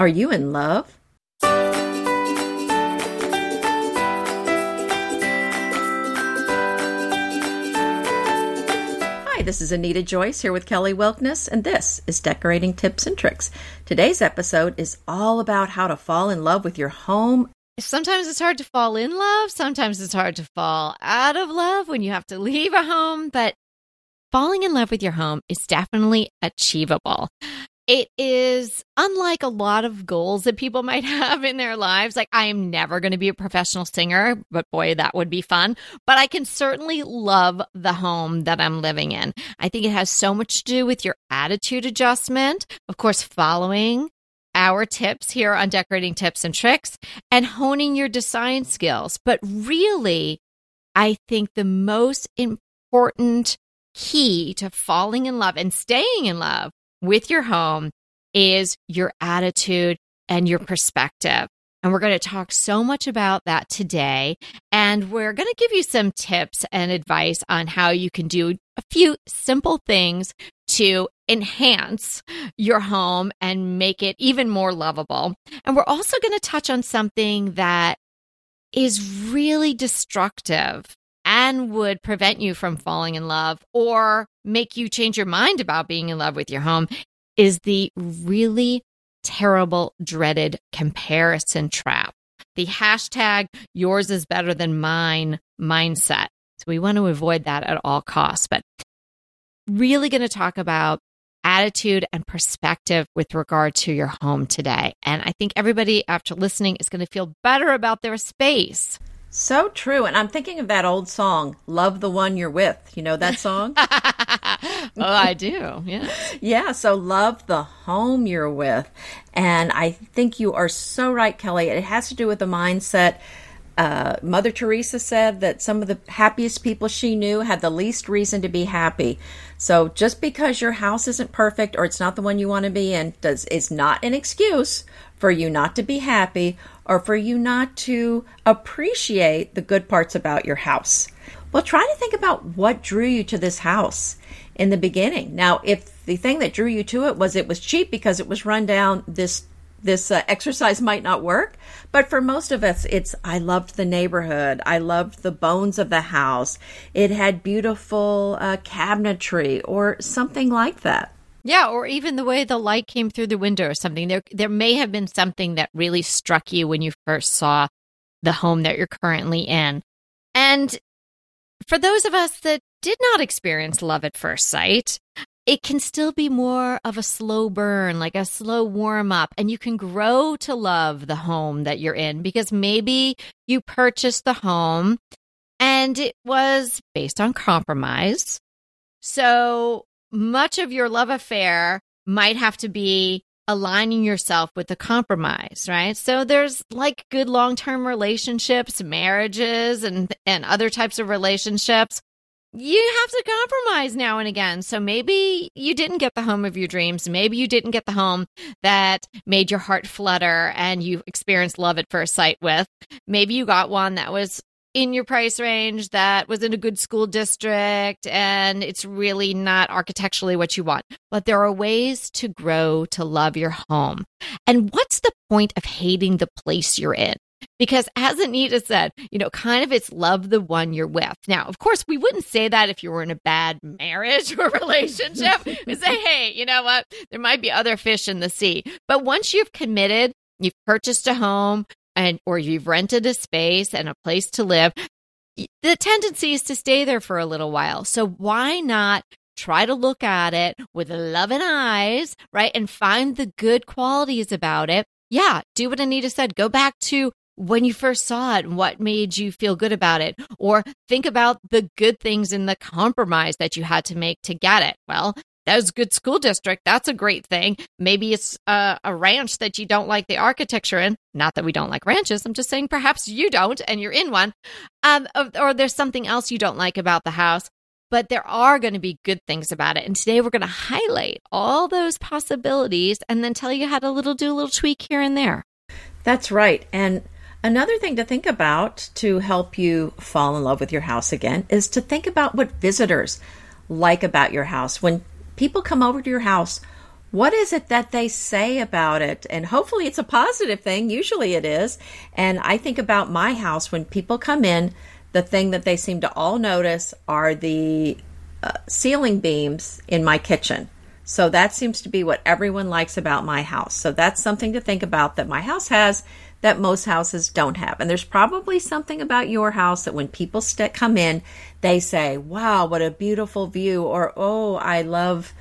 Are you in love? Hi, this is Anita Joyce here with Kelly Wilkniss, and this is Decorating Tips and Tricks. Today's episode is all about how to fall in love with your home. Sometimes it's hard to fall in love. Sometimes it's hard to fall out of love when you have to leave a home. But falling in love with your home is definitely achievable. It is unlike a lot of goals that people might have in their lives. Like, I am never going to be a professional singer, but boy, that would be fun. But I can certainly love the home that I'm living in. I think it has so much to do with your attitude adjustment. Of course, following our tips here on decorating tips and tricks and honing your design skills. But really, I think the most important key to falling in love and staying in love with your home is your attitude and your perspective. And we're going to talk so much about that today. And we're going to give you some tips and advice on how you can do a few simple things to enhance your home and make it even more lovable. And we're also going to touch on something that is really destructive and would prevent you from falling in love or make you change your mind about being in love with your home is the really terrible, dreaded comparison trap. The hashtag yours is better than mine mindset. So we want to avoid that at all costs. But really going to talk about attitude and perspective with regard to your home today. And I think everybody, after listening, is going to feel better about their space. So true. And I'm thinking of that old song, Love the One You're With. You know that song? oh, I do. Yeah. Yeah. So love the home you're with. And I think you are so right, Kelly. It has to do with the mindset. Uh, Mother Teresa said that some of the happiest people she knew had the least reason to be happy. So just because your house isn't perfect or it's not the one you want to be in does is not an excuse for you not to be happy or for you not to appreciate the good parts about your house. Well, try to think about what drew you to this house in the beginning. Now, if the thing that drew you to it was it was cheap because it was run down, this this uh, exercise might not work. But for most of us, it's I loved the neighborhood. I loved the bones of the house. It had beautiful uh, cabinetry or something like that. Yeah, or even the way the light came through the window or something. There there may have been something that really struck you when you first saw the home that you're currently in. And for those of us that did not experience love at first sight, it can still be more of a slow burn, like a slow warm up, and you can grow to love the home that you're in because maybe you purchased the home and it was based on compromise. So much of your love affair might have to be aligning yourself with the compromise, right? So there's like good long-term relationships, marriages and and other types of relationships. You have to compromise now and again. So maybe you didn't get the home of your dreams. Maybe you didn't get the home that made your heart flutter and you experienced love at first sight with. Maybe you got one that was in your price range that was in a good school district and it's really not architecturally what you want. But there are ways to grow to love your home. And what's the point of hating the place you're in? Because as Anita said, you know, kind of it's love the one you're with. Now, of course, we wouldn't say that if you were in a bad marriage or relationship. we say, hey, you know what? There might be other fish in the sea. But once you've committed, you've purchased a home, and or you've rented a space and a place to live, the tendency is to stay there for a little while. So why not try to look at it with loving eyes, right? And find the good qualities about it. Yeah, do what Anita said. Go back to when you first saw it and what made you feel good about it. Or think about the good things in the compromise that you had to make to get it. Well, that was a good school district. That's a great thing. Maybe it's a, a, ranch that you don't like the architecture in. Not that we don't like ranches. I'm just saying perhaps you don't and you're in one. Um, or there's something else you don't like about the house. But there are going to be good things about it. And today we're going to highlight all those possibilities and then tell you how to little do a little tweak here and there. That's right. And Another thing to think about to help you fall in love with your house again is to think about what visitors like about your house. When people come over to your house, What is it that they say about it? And hopefully it's a positive thing. Usually it is. And I think about my house when people come in, the thing that they seem to all notice are the uh, ceiling beams in my kitchen. So that seems to be what everyone likes about my house. So that's something to think about that my house has that most houses don't have. And there's probably something about your house that when people st- come in, they say, wow, what a beautiful view, or oh, I love,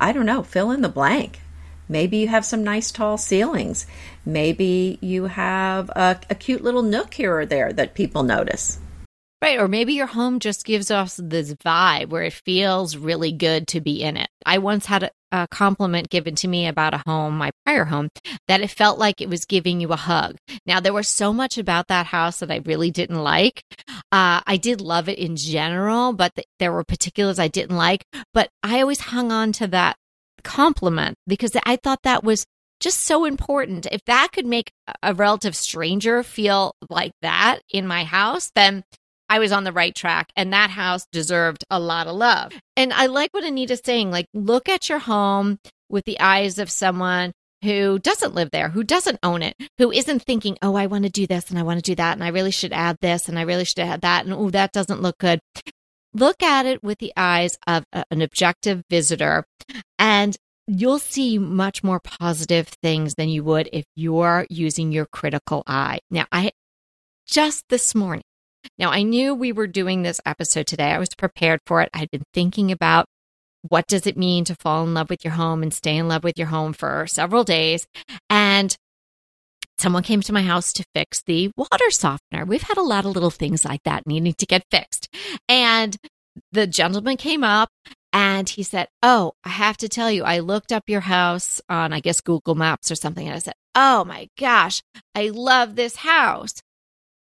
I don't know, fill in the blank. Maybe you have some nice tall ceilings. Maybe you have a, a cute little nook here or there that people notice. Right. Or maybe your home just gives us this vibe where it feels really good to be in it. I once had a, compliment given to me about a home, my prior home, that it felt like it was giving you a hug. Now, there was so much about that house that I really didn't like. Uh, I did love it in general, but th- there were particulars I didn't like. But I always hung on to that compliment because I thought that was just so important. If that could make a relative stranger feel like that in my house, then I was on the right track and that house deserved a lot of love. And I like what Anita's saying like, look at your home with the eyes of someone who doesn't live there, who doesn't own it, who isn't thinking, oh, I want to do this and I want to do that and I really should add this and I really should add that and oh, that doesn't look good. Look at it with the eyes of a, an objective visitor and you'll see much more positive things than you would if you're using your critical eye. Now, I just this morning, now, I knew we were doing this episode today. I was prepared for it. I'd been thinking about what does it mean to fall in love with your home and stay in love with your home for several days. And someone came to my house to fix the water softener. We've had a lot of little things like that needing to get fixed. And the gentleman came up and he said, Oh, I have to tell you, I looked up your house on, I guess, Google Maps or something. And I said, Oh my gosh, I love this house.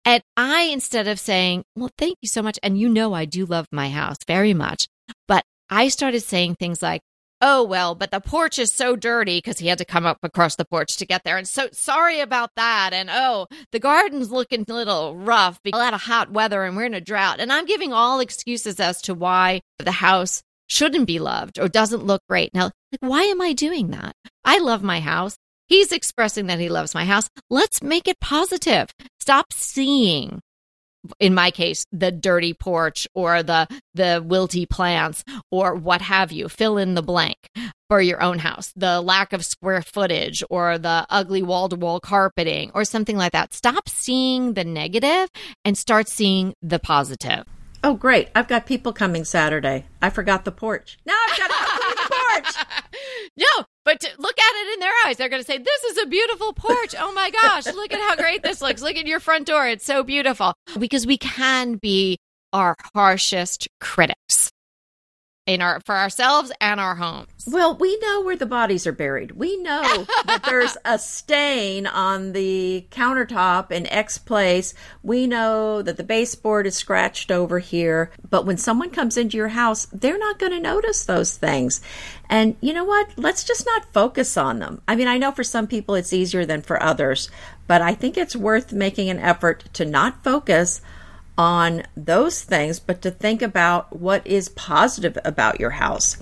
And I, instead of saying, well, thank you so much. And you know, I do love my house very much. But I started saying things like, oh, well, but the porch is so dirty because he had to come up across the porch to get there. And so sorry about that. And oh, the garden's looking a little rough because a lot of hot weather and we're in a drought. And I'm giving all excuses as to why the house shouldn't be loved or doesn't look great. Now, like, why am I doing that? I love my house. He's expressing that he loves my house. Let's make it positive. Stop seeing in my case the dirty porch or the the wilty plants or what have you. Fill in the blank for your own house. The lack of square footage or the ugly wall to wall carpeting or something like that. Stop seeing the negative and start seeing the positive. Oh great. I've got people coming saturday. I forgot the porch. Now i've got to the porch. No but to look at it in their eyes. They're going to say, This is a beautiful porch. Oh my gosh, look at how great this looks. Look at your front door. It's so beautiful. Because we can be our harshest critics in our for ourselves and our homes. Well, we know where the bodies are buried. We know that there's a stain on the countertop in X place. We know that the baseboard is scratched over here. But when someone comes into your house, they're not going to notice those things. And you know what? Let's just not focus on them. I mean, I know for some people it's easier than for others, but I think it's worth making an effort to not focus on those things, but to think about what is positive about your house.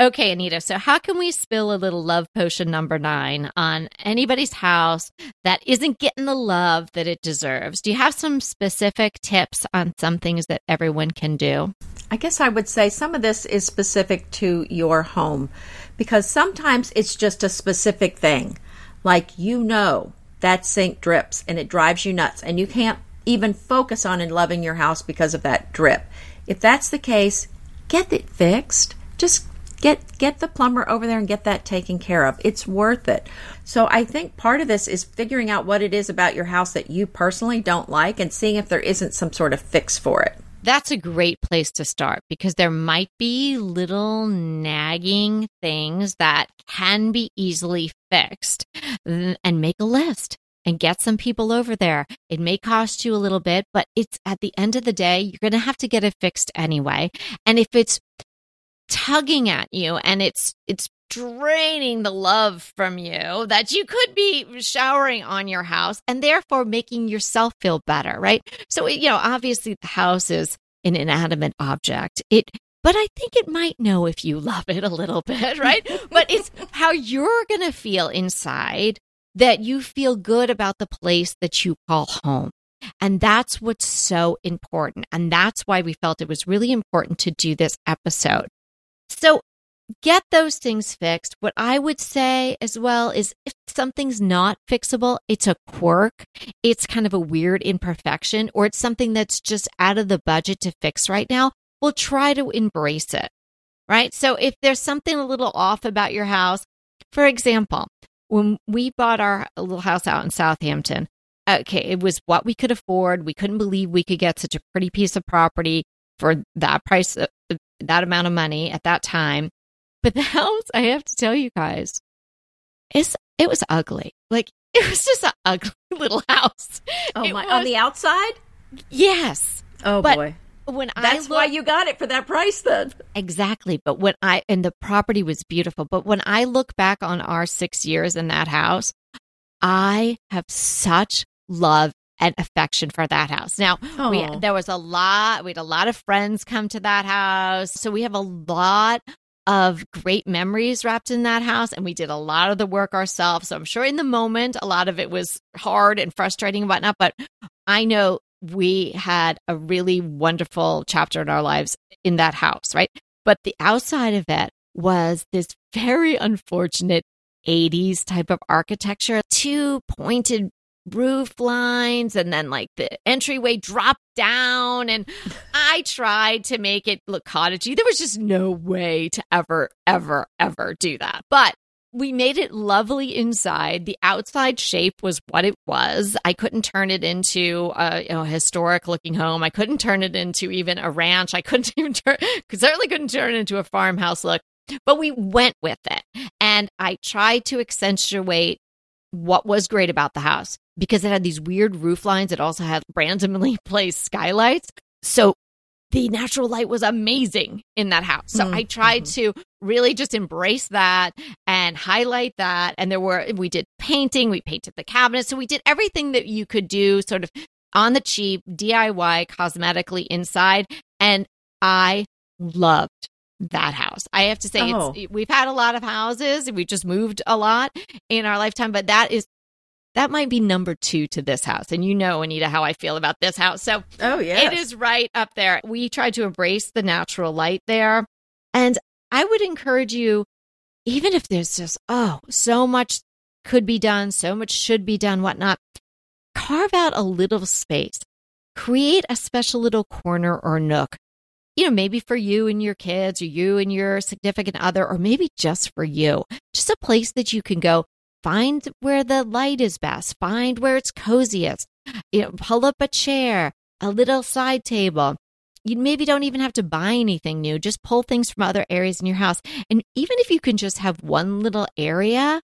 Okay, Anita. So, how can we spill a little love potion number nine on anybody's house that isn't getting the love that it deserves? Do you have some specific tips on some things that everyone can do? I guess I would say some of this is specific to your home because sometimes it's just a specific thing. Like you know that sink drips and it drives you nuts and you can't even focus on and loving your house because of that drip. If that's the case, get it fixed. Just get get the plumber over there and get that taken care of. It's worth it. So I think part of this is figuring out what it is about your house that you personally don't like and seeing if there isn't some sort of fix for it. That's a great place to start because there might be little nagging things that can be easily fixed and make a list and get some people over there. It may cost you a little bit, but it's at the end of the day, you're going to have to get it fixed anyway. And if it's tugging at you and it's, it's draining the love from you that you could be showering on your house and therefore making yourself feel better, right? So, you know, obviously the house is an inanimate object. It but I think it might know if you love it a little bit, right? but it's how you're going to feel inside that you feel good about the place that you call home. And that's what's so important. And that's why we felt it was really important to do this episode. So get those things fixed. What I would say as well is if something's not fixable, it's a quirk, it's kind of a weird imperfection, or it's something that's just out of the budget to fix right now, we'll try to embrace it. Right. So if there's something a little off about your house, for example, when we bought our little house out in Southampton, okay, it was what we could afford. We couldn't believe we could get such a pretty piece of property for that price, uh, that amount of money at that time. But the house, I have to tell you guys, is it was ugly. Like it was just an ugly little house. Oh It my! was- On the outside? Yes. Oh But boy! When I That's look, why you got it for that price, then. exactly. But when I and the property was beautiful. But when I look back on our six years in that house, I have such love and affection for that house. Now, we, Oh. there was a lot, we had a lot of friends come to that house. So we have a lot of great memories wrapped in that house. And we did a lot of the work ourselves. So I'm sure in the moment, a lot of it was hard and frustrating and whatnot. But I know we had a really wonderful chapter in our lives in that house, right? But the outside of it was this very unfortunate 80s type of architecture, two pointed roof lines and then like the entryway dropped down and I tried to make it look cottagey. There was just no way to ever ever ever do that. But we made it lovely inside. The outside shape was what it was. I couldn't turn it into a you know, historic looking home. I couldn't turn it into even a ranch. I couldn't even turn, certainly couldn't turn it into a farmhouse look. But we went with it. And I tried to accentuate what was great about the house because it had these weird roof lines. It also had randomly placed skylights. So the natural light was amazing in that house. So Mm, I tried to really just embrace that and highlight that. And there were, we did painting, we painted the cabinets. So we did everything that you could do sort of on the cheap, DIY, cosmetically inside. And I loved that house. I have to say, Oh. it's, we've had a lot of houses. We just moved a lot in our lifetime, but that is, that might be number two to this house. And you know, Anita, how I feel about this house. So Oh yes. it is right up there. We tried to embrace the natural light there. And I would encourage you, even if there's just, oh, so much could be done, so much should be done, whatnot, carve out a little space. Create a special little corner or nook. You know, maybe for you and your kids, or you and your significant other, or maybe just for you. Just a place that you can go find where the light is best, find where it's coziest. You know, pull up a chair, a little side table. You maybe don't even have to buy anything new. Just pull things from other areas in your house. And even if you can just have one little area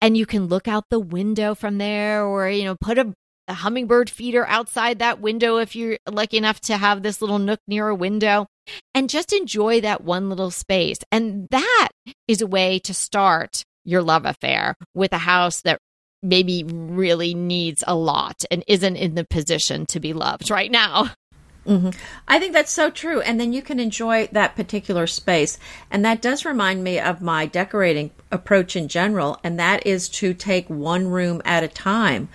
and you can look out the window from there or, you know, put a, a hummingbird feeder outside that window if you're lucky enough to have this little nook near a window and just enjoy that one little space. And that is a way to start your love affair with a house that maybe really needs a lot and isn't in the position to be loved right now. Mm-hmm. I think that's so true. And then you can enjoy that particular space. And that does remind me of my decorating approach in general, and that is to take one room at a time.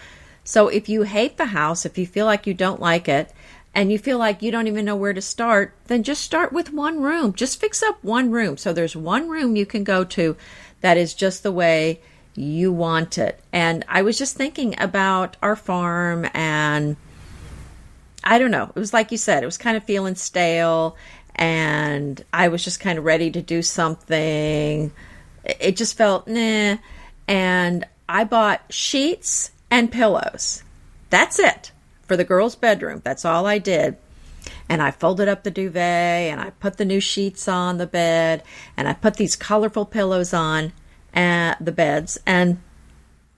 So if you hate the house, if you feel like you don't like it, and you feel like you don't even know where to start, then just start with one room. Just fix up one room. So there's one room you can go to that is just the way you want it. And I was just thinking about our farm and I don't know. It was like you said, it was kind of feeling stale, and I was just kind of ready to do something. It just felt nah. And I bought sheets and pillows. That's it for the girls' bedroom. That's all I did. And I folded up the duvet and I put the new sheets on the bed and I put these colorful pillows on uh, the beds and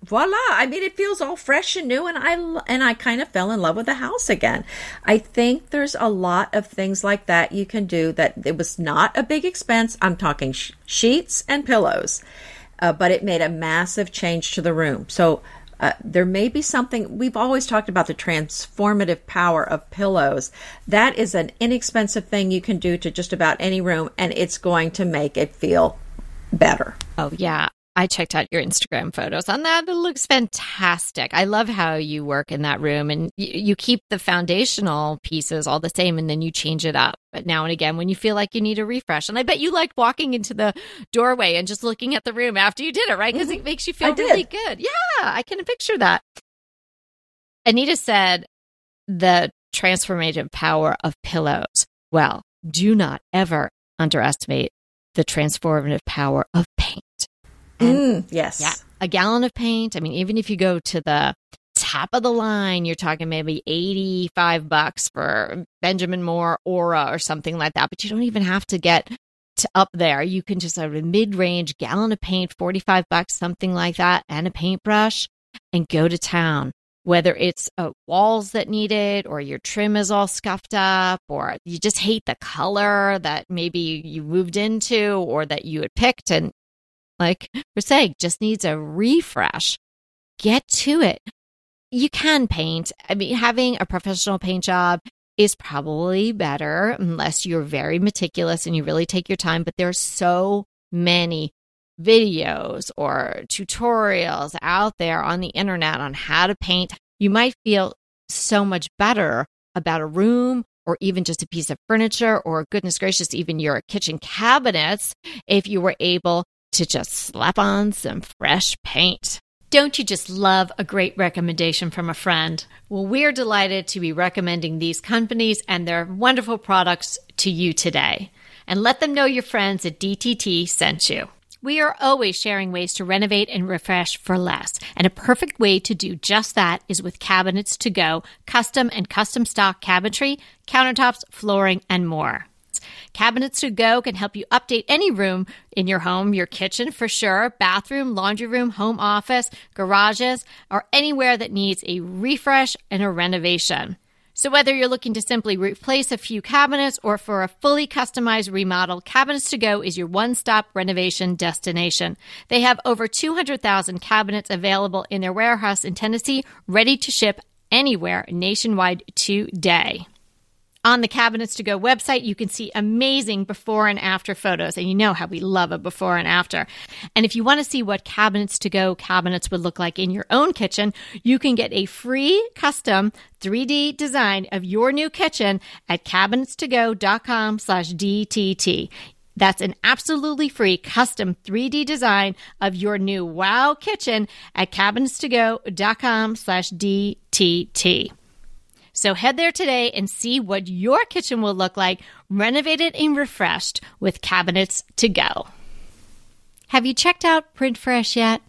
voila i mean it feels all fresh and new and i and i kind of fell in love with the house again i think there's a lot of things like that you can do that it was not a big expense i'm talking sh- sheets and pillows uh, but it made a massive change to the room so uh, there may be something we've always talked about the transformative power of pillows. That is an inexpensive thing you can do to just about any room, and it's going to make it feel better. Oh, yeah. I checked out your Instagram photos on that. It looks fantastic. I love how you work in that room and you, you, keep the foundational pieces all the same and then you change it up. But now and again, when you feel like you need a refresh, and I bet you like walking into the doorway and just looking at the room after you did it, right? Because mm-hmm. it makes you feel really good. Yeah, I can picture that. Anita said the transformative power of pillows. Well, do not ever underestimate the transformative power of paint. Mm, yes. Yeah. A gallon of paint. I mean, even if you go to the top of the line, you're talking maybe 85 bucks for Benjamin Moore Aura or something like that. But you don't even have to get to up there. You can just have a mid range gallon of paint, 45 bucks, something like that, and a paintbrush and go to town. Whether it's uh, walls that need it, or your trim is all scuffed up, or you just hate the color that maybe you moved into or that you had picked and like we're saying, just needs a refresh. Get to it. You can paint. I mean, having a professional paint job is probably better unless you're very meticulous and you really take your time. But there's so many videos or tutorials out there on the internet on how to paint. You might feel so much better about a room or even just a piece of furniture or goodness gracious, even your kitchen cabinets if you were able to just slap on some fresh paint. Don't you just love a great recommendation from a friend? Well, we're delighted to be recommending these companies and their wonderful products to you today. And let them know your friends at DTT sent you. We are always sharing ways to renovate and refresh for less. And a perfect way to do just that is with cabinets to go, custom and custom stock cabinetry, countertops, flooring, and more. Cabinets to Go can help you update any room in your home, your kitchen for sure, bathroom, laundry room, home office, garages, or anywhere that needs a refresh and a renovation. So, whether you're looking to simply replace a few cabinets or for a fully customized remodel, Cabinets to Go is your one stop renovation destination. They have over 200,000 cabinets available in their warehouse in Tennessee, ready to ship anywhere nationwide today. On the Cabinets to Go website, you can see amazing before and after photos. And you know how we love a before and after. And if you want to see what Cabinets to Go cabinets would look like in your own kitchen, you can get a free custom 3D design of your new kitchen at cabinets to cabinetstogo.com slash DTT. That's an absolutely free custom 3D design of your new wow kitchen at cabinets to cabinetstogo.com slash DTT. So head there today and see what your kitchen will look like renovated and refreshed with cabinets to go. Have you checked out PrintFresh yet?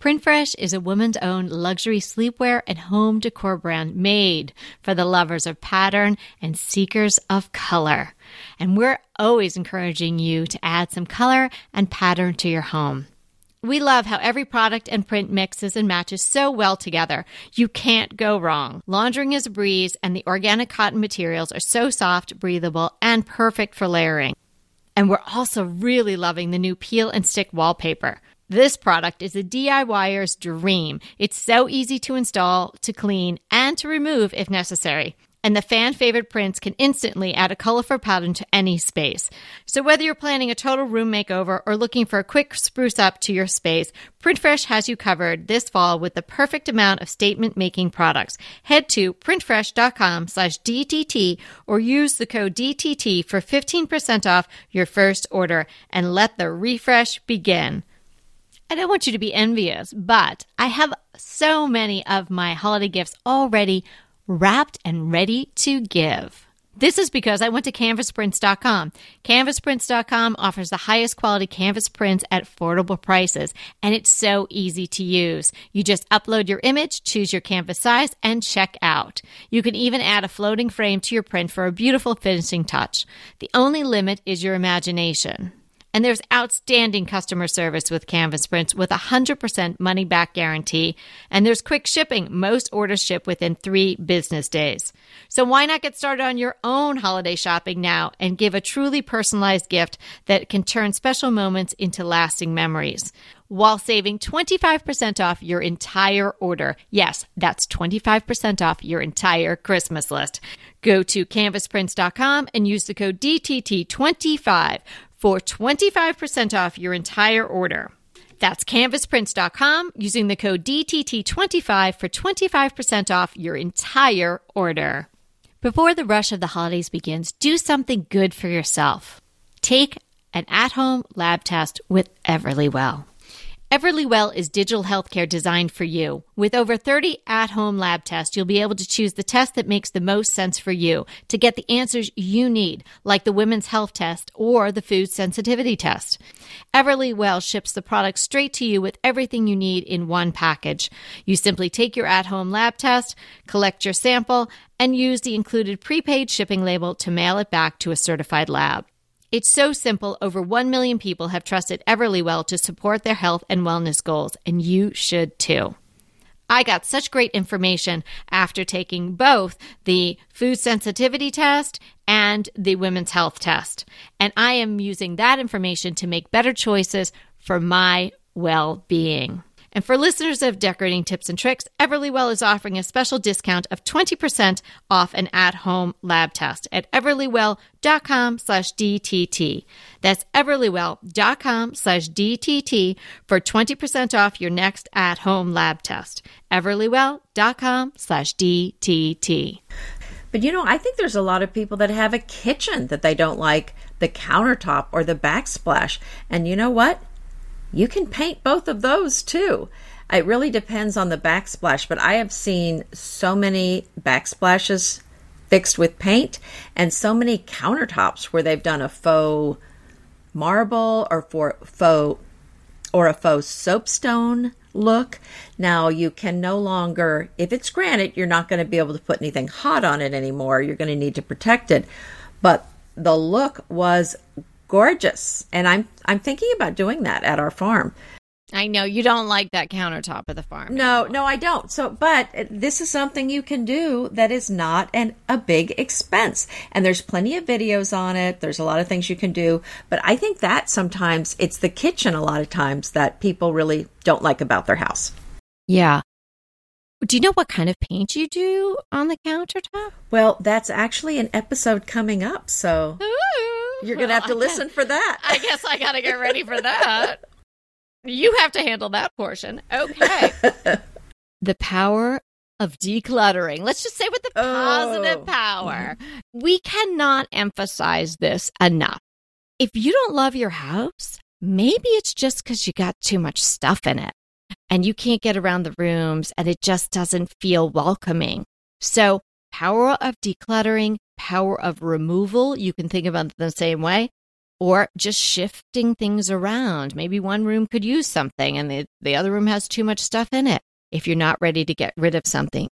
PrintFresh is a woman's own luxury sleepwear and home decor brand made for the lovers of pattern and seekers of color. And we're always encouraging you to add some color and pattern to your home. We love how every product and print mixes and matches so well together. You can't go wrong. Laundering is a breeze, and the organic cotton materials are so soft, breathable, and perfect for layering. And we're also really loving the new peel and stick wallpaper. This product is a DIYer's dream. It's so easy to install, to clean, and to remove if necessary and the fan favorite prints can instantly add a colorful pattern to any space. So whether you're planning a total room makeover or looking for a quick spruce up to your space, PrintFresh has you covered this fall with the perfect amount of statement making products. Head to printfresh.com slash DTT or use the code DTT for 15% off your first order and let the refresh begin. I don't want you to be envious, but I have so many of my holiday gifts already wrapped and ready to give. This is because I went to canvasprints.com. Canvasprints.com offers the highest quality canvas prints at affordable prices, and it's so easy to use. You just upload your image, choose your canvas size, and check out. You can even add a floating frame to your print for a beautiful finishing touch. The only limit is your imagination. And there's outstanding customer service with Canvas Prints with a 100% money back guarantee. And there's quick shipping. Most orders ship within three business days. So why not get started on your own holiday shopping now and give a truly personalized gift that can turn special moments into lasting memories? while saving 25% off your entire order. Yes, that's 25% off your entire Christmas list. Go to canvasprints.com and use the code DTT25 for 25% off your entire order. That's canvasprints.com using the code DTT25 for 25% off your entire order. Before the rush of the holidays begins, do something good for yourself. Take an at home lab test with Everlywell. Everlywell is digital healthcare designed for you. With over 30 at home lab tests, you'll be able to choose the test that makes the most sense for you to get the answers you need, like the women's health test or the food sensitivity test. Everlywell ships the product straight to you with everything you need in one package. You simply take your at home lab test, collect your sample, and use the included prepaid shipping label to mail it back to a certified lab. It's so simple. Over 1 million people have trusted Everlywell to support their health and wellness goals, and you should too. I got such great information after taking both the food sensitivity test and the women's health test. And I am using that information to make better choices for my well being. And for listeners of Decorating Tips and Tricks, Everlywell is offering a special discount of 20% off an at-home lab test at everlywell.com slash DTT. That's everlywell.com slash DTT for 20% off your next at-home lab test. everlywell.com slash DTT. But you know, I think there's a lot of people that have a kitchen that they don't like the countertop or the backsplash. And you know what? You can paint both of those too. It really depends on the backsplash, but I have seen so many backsplashes fixed with paint and so many countertops where they've done a faux marble or for faux or a faux soapstone look. Now you can no longer if it's granite, you're not going to be able to put anything hot on it anymore. You're going to need to protect it. But the look was gorgeous. And I'm I'm thinking about doing that at our farm. I know you don't like that countertop of the farm. No, anymore. no, I don't. So, but this is something you can do that is not an a big expense. And there's plenty of videos on it. There's a lot of things you can do. But I think that sometimes it's the kitchen a lot of times that people really don't like about their house. Yeah. Do you know what kind of paint you do on the countertop? Well, that's actually an episode coming up. So Ooh. You're going to have to listen for that. I guess I got to get ready for that. you have to handle that portion. Okay. the power of decluttering. Let's just say with the positive oh. power. We cannot emphasize this enough. If you don't love your house, maybe it's just because you got too much stuff in it and you can't get around the rooms and it just doesn't feel welcoming. So, power of decluttering, power of removal. You can think about it the same way. Or just shifting things around. Maybe one room could use something and the, the other room has too much stuff in it if you're not ready to get rid of something.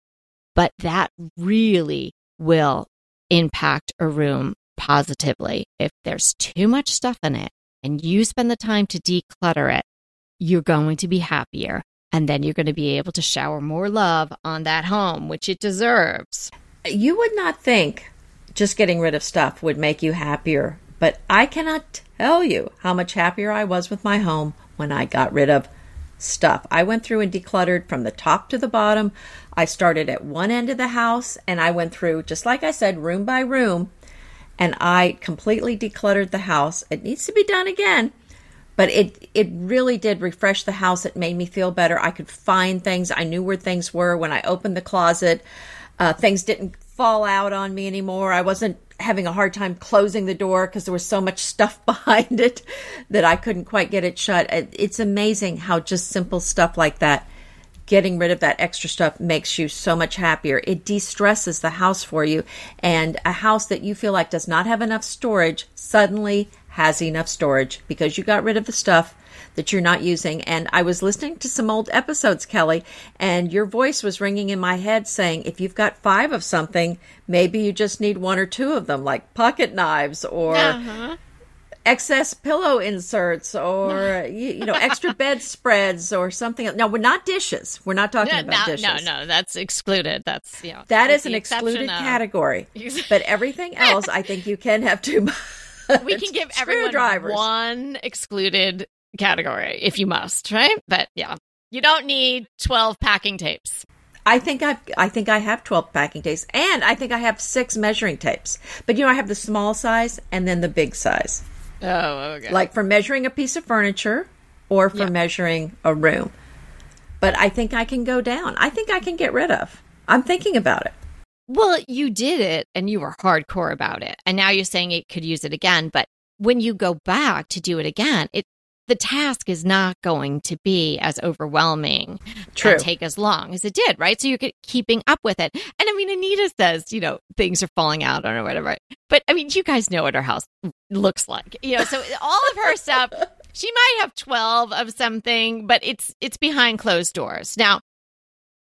But that really will impact a room positively. If there's too much stuff in it and you spend the time to declutter it, you're going to be happier. And then you're going to be able to shower more love on that home, which it deserves. You would not think just getting rid of stuff would make you happier. But I cannot tell you how much happier I was with my home when I got rid of stuff. I went through and decluttered from the top to the bottom. I started at one end of the house and I went through, just like I said, room by room, and I completely decluttered the house. It needs to be done again. But it it really did refresh the house. It made me feel better. I could find things. I knew where things were when I opened the closet. Uh, things didn't fall out on me anymore. I wasn't having a hard time closing the door because there was so much stuff behind it that I couldn't quite get it shut. It's amazing how just simple stuff like that, getting rid of that extra stuff, makes you so much happier. It de stresses the house for you. And a house that you feel like does not have enough storage suddenly has enough storage because you got rid of the stuff that you're not using. And I was listening to some old episodes, Kelly, and your voice was ringing in my head saying, if you've got five of something, maybe you just need one or two of them, like pocket knives or. Uh-huh. excess pillow inserts or you, you, know extra bed spreads, or something. No we're not dishes. We're not talking no, about no, dishes. no no that's excluded. That's you know that is an excluded of... category. But everything else i think you can have too much we can give everyone one excluded category if you must, right? But yeah, you don't need 12 packing tapes. I think I've I think I have 12 packing tapes and I think I have 6 measuring tapes. But you know I have the small size and then the big size. Oh, okay. Like for measuring a piece of furniture or for Yeah. measuring a room. But I think I can go down. I think I can get rid of. I'm thinking about it. Well, you did it and you were hardcore about it. And now you're saying it could use it again. But when you go back to do it again, it the task is not going to be as overwhelming True. and take as long as it did, right? So you're keeping up with it. And I mean, Anita says, you know, things are falling out or whatever. But I mean, you guys know what her house looks like, you know. So all of her stuff, she might have twelve of something, but it's it's behind closed doors. Now,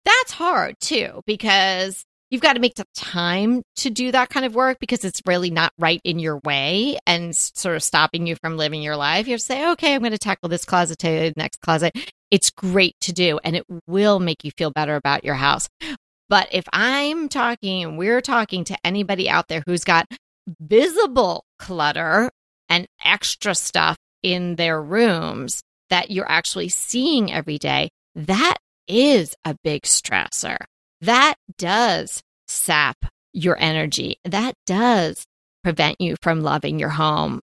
that's hard too because you've got to make the time to do that kind of work because it's really not right in your way and sort of stopping you from living your life. You have to say, okay, I'm going to tackle this closet to the next closet. It's great to do and it will make you feel better about your house. But if I'm talking we're talking to anybody out there who's got visible clutter and extra stuff in their rooms that you're actually seeing every day, that is a big stressor. That does sap your energy. That does prevent you from loving your home.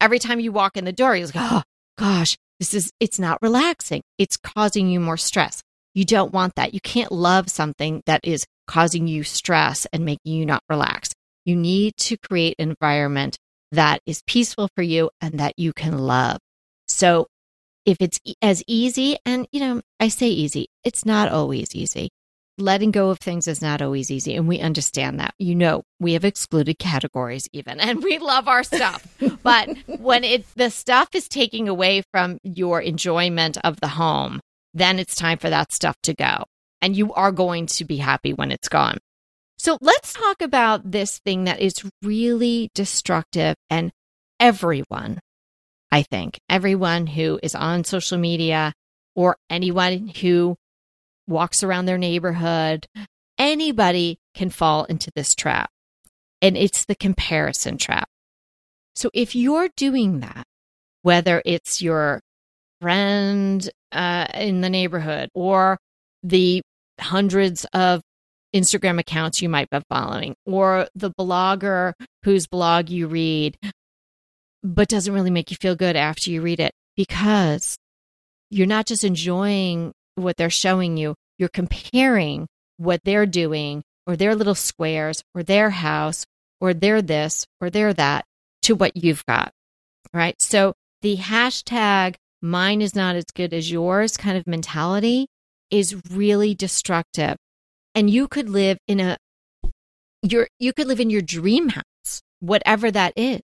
Every time you walk in the door, you're like, oh gosh, this is, it's not relaxing. It's causing you more stress. You don't want that. You can't love something that is causing you stress and making you not relax. You need to create an environment that is peaceful for you and that you can love. So if it's as easy, and you know, I say easy, it's not always easy. Letting go of things is not always easy. And we understand that. You know, we have excluded categories even, and we love our stuff. but when it, the stuff is taking away from your enjoyment of the home, then it's time for that stuff to go. And you are going to be happy when it's gone. So let's talk about this thing that is really destructive and everyone, I think, everyone who is on social media or anyone who walks around their neighborhood, anybody can fall into this trap. And it's the comparison trap. So if you're doing that, whether it's your friend uh, in the neighborhood or the hundreds of Instagram accounts you might be following, or the blogger whose blog you read, but doesn't really make you feel good after you read it because you're not just enjoying what they're showing you, you're comparing what they're doing or their little squares or their house or their this or their that to what you've got. Right. So the hashtag mine is not as good as yours kind of mentality is really destructive. And you could live in a your you could live in your dream house, whatever that is.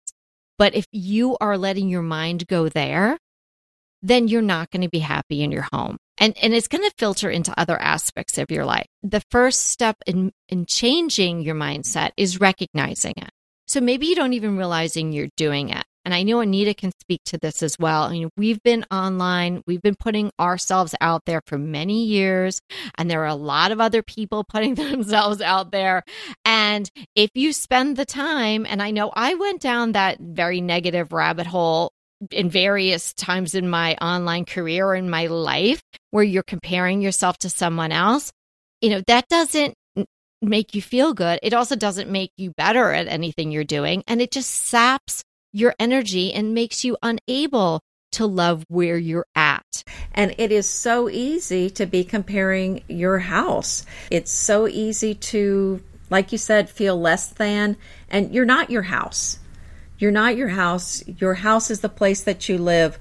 But if you are letting your mind go there, then you're not going to be happy in your home. And and it's going to filter into other aspects of your life. The first step in in changing your mindset is recognizing it. So maybe you don't even realizing you're doing it. And I know Anita can speak to this as well. I mean, we've been online, we've been putting ourselves out there for many years, and there are a lot of other people putting themselves out there. And if you spend the time, and I know I went down that very negative rabbit hole in various times in my online career or in my life where you're comparing yourself to someone else, you know, that doesn't make you feel good. It also doesn't make you better at anything you're doing. And it just saps your energy and makes you unable to love where you're at. And it is so easy to be comparing your house. It's so easy to, like you said, feel less than. And you're not your house. You're not your house. Your house is the place that you live.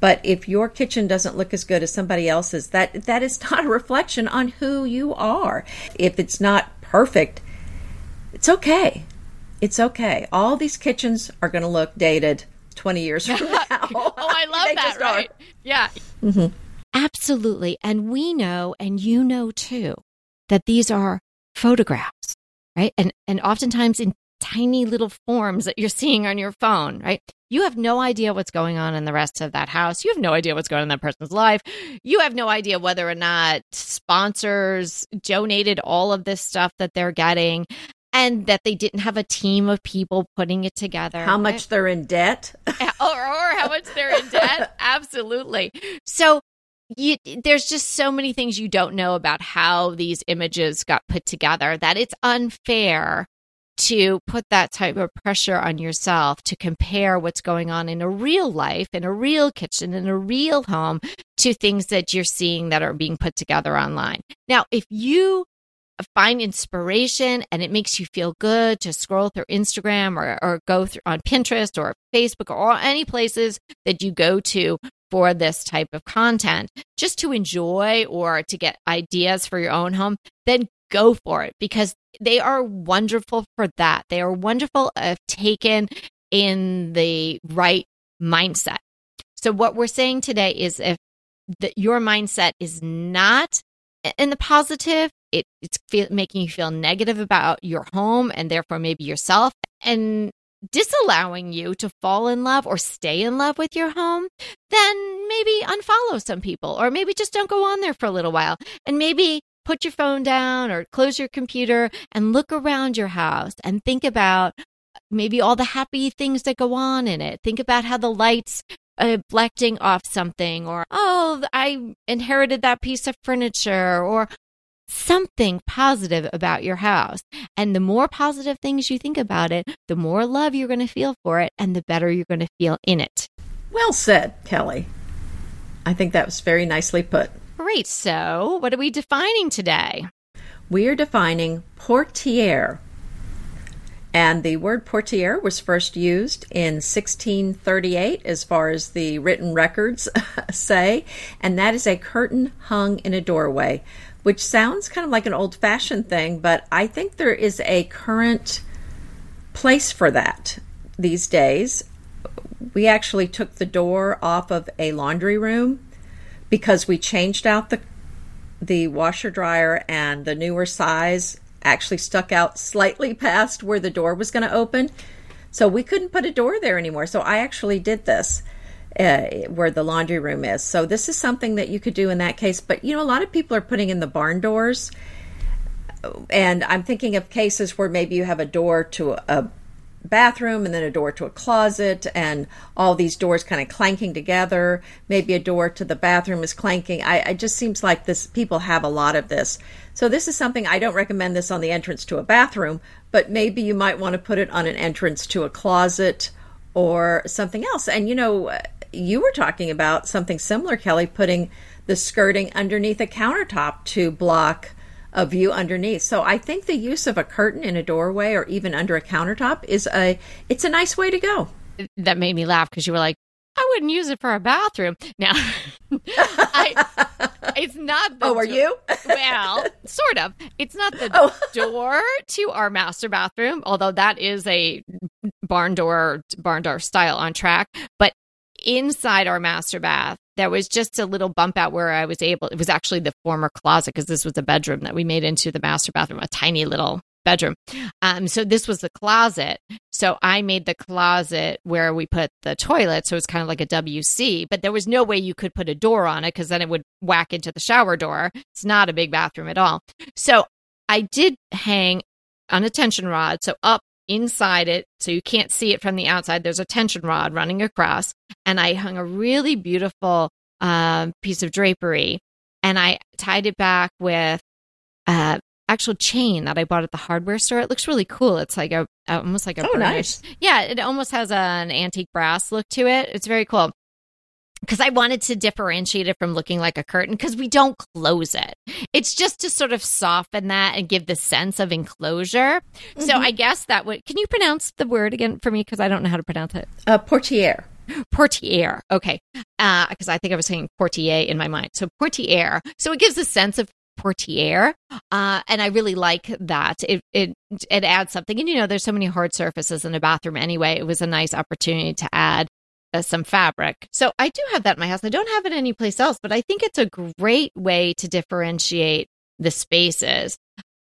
But if your kitchen doesn't look as good as somebody else's, that that is not a reflection on who you are. If it's not perfect, it's okay. It's okay. All these kitchens are going to look dated 20 years from now. oh, I love They that, just are. right? Yeah. Mm-hmm. Absolutely. And we know, and you know too, that these are photographs, right? And and oftentimes in tiny little forms that you're seeing on your phone, right? You have no idea what's going on in the rest of that house. You have no idea what's going on in that person's life. You have no idea whether or not sponsors donated all of this stuff that they're getting and that they didn't have a team of people putting it together. How much they're in debt. Or, or how much they're in debt. Absolutely. So you, there's just so many things you don't know about how these images got put together that it's unfair to put that type of pressure on yourself to compare what's going on in a real life, in a real kitchen, in a real home to things that you're seeing that are being put together online. Now, if you find inspiration and it makes you feel good to scroll through Instagram or, or go through on Pinterest or Facebook or any places that you go to for this type of content just to enjoy or to get ideas for your own home, then go for it because they are wonderful for that. They are wonderful if taken in the right mindset. So what we're saying today is if that your mindset is not in the positive, it, it's feel, making you feel negative about your home and therefore maybe yourself and disallowing you to fall in love or stay in love with your home, then maybe unfollow some people or maybe just don't go on there for a little while and maybe put your phone down or close your computer and look around your house and think about maybe all the happy things that go on in it. Think about how the lights uh, reflecting off something or oh i inherited that piece of furniture or something positive about your house. And the more positive things you think about it, the more love you're going to feel for it and the better you're going to feel in it. Well said, Kelly. I think that was very nicely put. Great. So, what are we defining today? We are defining portiere. And the word portiere was first used in 1638, as far as the written records say, and that is a curtain hung in a doorway which sounds kind of like an old fashioned thing, but I think there is a current place for that these days. We actually took the door off of a laundry room because we changed out the the washer dryer and the newer size actually stuck out slightly past where the door was going to open. So we couldn't put a door there anymore. So I actually did this uh, where the laundry room is. So this is something that you could do in that case. But you know, a lot of people are putting in the barn doors, and I'm thinking of cases where maybe you have a door to a bathroom and then a door to a closet and all these doors kind of clanking together. Maybe a door to the bathroom is clanking. I, just seems like this people have a lot of this. So this is something i don't recommend this on the entrance to a bathroom but maybe you might want to put it on an entrance to a closet or something else. And you know you were talking about something similar, Kelly, putting the skirting underneath a countertop to block a view underneath. So I think the use of a curtain in a doorway or even under a countertop is a it's a nice way to go. That made me laugh because you were like, I wouldn't use it for a bathroom. Now, I, it's not. The oh, are do- you? well, sort of. It's not the oh. door to our master bathroom, although that is a barn door, barn door style on track. But inside our master bath, there was just a little bump out where I was able, it was actually the former closet because this was a bedroom that we made into the master bathroom, a tiny little bedroom. Um, so this was the closet. So I made the closet where we put the toilet. So it's kind of like a WC, but there was no way you could put a door on it because then it would whack into the shower door. It's not a big bathroom at all. So I did hang on a tension rod. So up inside it so you can't see it from the outside. There's a tension rod running across, and I hung a really beautiful um, piece of drapery, and I tied it back with uh, actual chain that I bought at the hardware store. It looks really cool. It's like a almost like a oh nice yeah. It almost has a, an antique brass look to it. It's very cool because I wanted to differentiate it from looking like a curtain because we don't close it. It's just to sort of soften that and give the sense of enclosure. Mm-hmm. So I guess that would. Can you pronounce the word again for me? Because I don't know how to pronounce it. Uh, portiere. Portiere. Okay. Because uh, I think I was saying portier in my mind. So portiere. So it gives a sense of portiere uh, and i really like that it, it it adds something and you know there's so many hard surfaces in a bathroom anyway it was a nice opportunity to add uh, some fabric. So I do have that in my house. I don't have it anyplace else, but I think it's a great way to differentiate the spaces.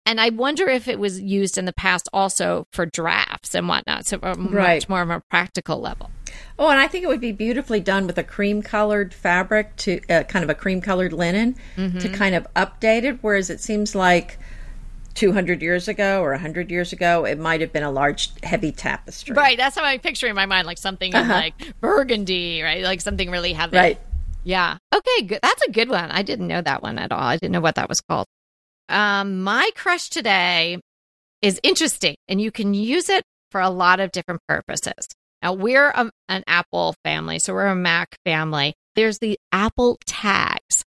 And I wonder if it was used in the past also for drafts and whatnot. So uh, right. much more of a practical level. Oh, and I think it would be beautifully done with a cream colored fabric to uh, kind of a cream colored linen mm-hmm. to kind of update it. Whereas it seems like 200 years ago or 100 years ago, it might have been a large, heavy tapestry. Right. That's how I picture in my mind, like something uh-huh. like burgundy, right? Like something really heavy. Right. Yeah. Okay. Good. That's a good one. I didn't know that one at all. I didn't know what that was called. Um, my crush today is interesting, and you can use it for a lot of different purposes. Now, we're a, an Apple family, so we're a Mac family. There's the Apple tags.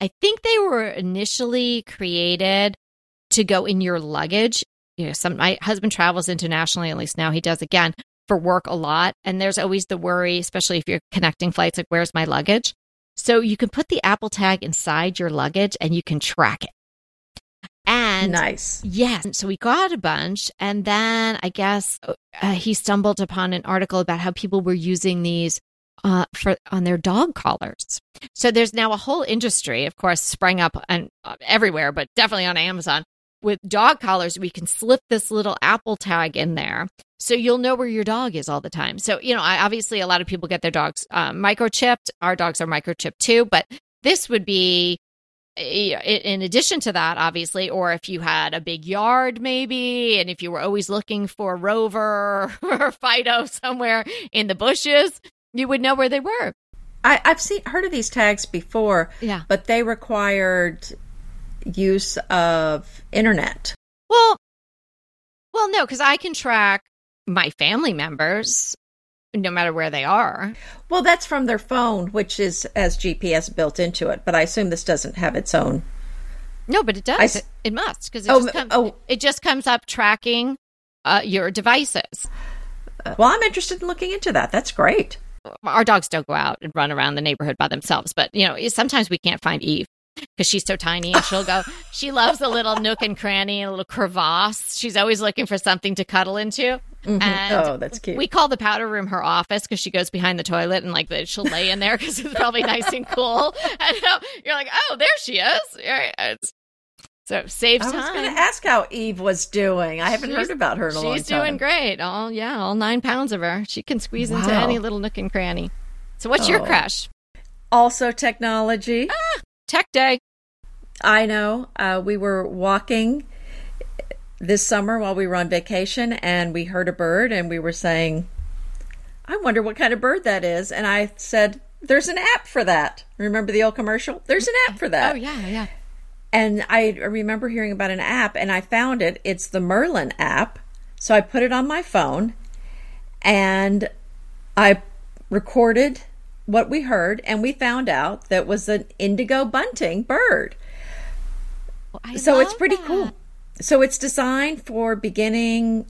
I think they were initially created to go in your luggage. You know, some my husband travels internationally, at least now he does again for work a lot. And there's always the worry, especially if you're connecting flights, like where's my luggage? So you can put the Apple tag inside your luggage and you can track it. And nice. Yes. So we got a bunch. And then I guess uh, he stumbled upon an article about how people were using these uh, for on their dog collars. So there's now a whole industry, of course, sprang up and uh, everywhere, but definitely on Amazon with dog collars. We can slip this little Apple tag in there, so you'll know where your dog is all the time. So you know, I, obviously, a lot of people get their dogs uh, microchipped. Our dogs are microchipped too, but this would be in addition to that, obviously, or if you had a big yard, maybe, and if you were always looking for Rover or Fido somewhere in the bushes, you would know where they were. I, have seen heard of these tags before, yeah, but they required use of internet. Well, well, no, because I can track my family members no matter where they are. Well, that's from their phone, which is as GPS built into it. But I assume this doesn't have its own. No, but it does. it, it, must because it, oh, just oh. it just comes up tracking uh, your devices. Well, I'm interested in looking into that. That's great. Our dogs don't go out and run around the neighborhood by themselves, but you know, sometimes we can't find Eve because she's so tiny and she'll go she loves a little nook and cranny a little crevasse she's always looking for something to cuddle into Mm-hmm. And oh, that's cute. We call the powder room her office because she goes behind the toilet and like the, she'll lay in there because it's probably nice and cool. And so you're like, oh, there she is. So save time. I was going to ask how Eve was doing. I haven't she's, heard about her in a long time. She's doing great. All yeah, all nine pounds of her. She can squeeze wow. into any little nook and cranny. So what's oh. your crush? Also technology. Ah, tech day. I know. Uh, we were walking this summer while we were on vacation and we heard a bird and we were saying, I wonder what kind of bird that is. And I said, There's an app for that. Remember the old commercial? There's an app for that. Oh, yeah, yeah. And I remember hearing about an app and I found it. It's the Merlin app. So I put it on my phone and I recorded what we heard and we found out that was an indigo bunting bird. Oh, well, so it's pretty that. cool. So it's designed for beginning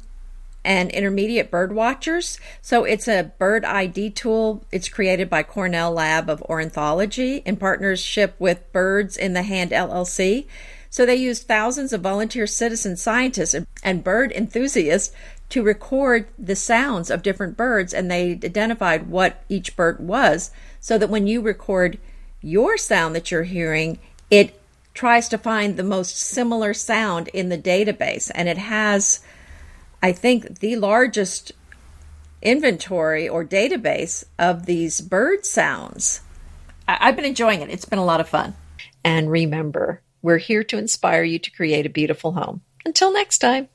and intermediate bird watchers. So it's a bird ID tool. It's created by Cornell Lab of Ornithology in partnership with Birds in the Hand LLC. So they used thousands of volunteer citizen scientists and bird enthusiasts to record the sounds of different birds and they identified what each bird was so that when you record your sound that you're hearing, it tries to find the most similar sound in the database. And it has, I think, the largest inventory or database of these bird sounds. I- have been enjoying it. It's been a lot of fun. And remember, we're here to inspire you to create a beautiful home. Until next time.